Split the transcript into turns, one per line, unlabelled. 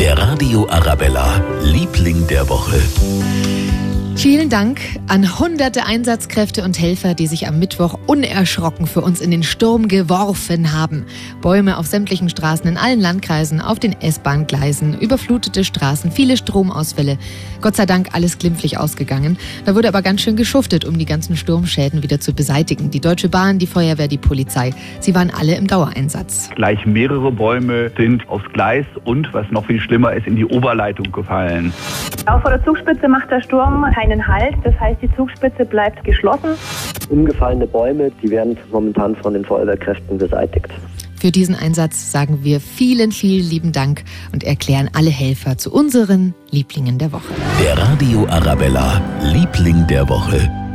Der Radio Arabella, Liebling der Woche.
Vielen Dank an hunderte Einsatzkräfte und Helfer, die sich am Mittwoch unerschrocken für uns in den Sturm geworfen haben. Bäume auf sämtlichen Straßen in allen Landkreisen, auf den S-Bahn-Gleisen, überflutete Straßen, viele Stromausfälle. Gott sei Dank alles glimpflich ausgegangen. Da wurde aber ganz schön geschuftet, um die ganzen Sturmschäden wieder zu beseitigen. Die Deutsche Bahn, die Feuerwehr, die Polizei. Sie waren alle im Dauereinsatz.
Gleich mehrere Bäume sind aufs Gleis und, was noch viel schlimmer ist, in die Oberleitung gefallen.
Auch vor der Zugspitze macht der Sturm keinen Halt. Das heißt, die Zugspitze bleibt geschlossen.
Umgefallene Bäume, die werden momentan von den Feuerwehrkräften beseitigt.
Für diesen Einsatz sagen wir vielen, vielen lieben Dank und erklären alle Helfer zu unseren Lieblingen der Woche.
Der Radio Arabella, Liebling der Woche.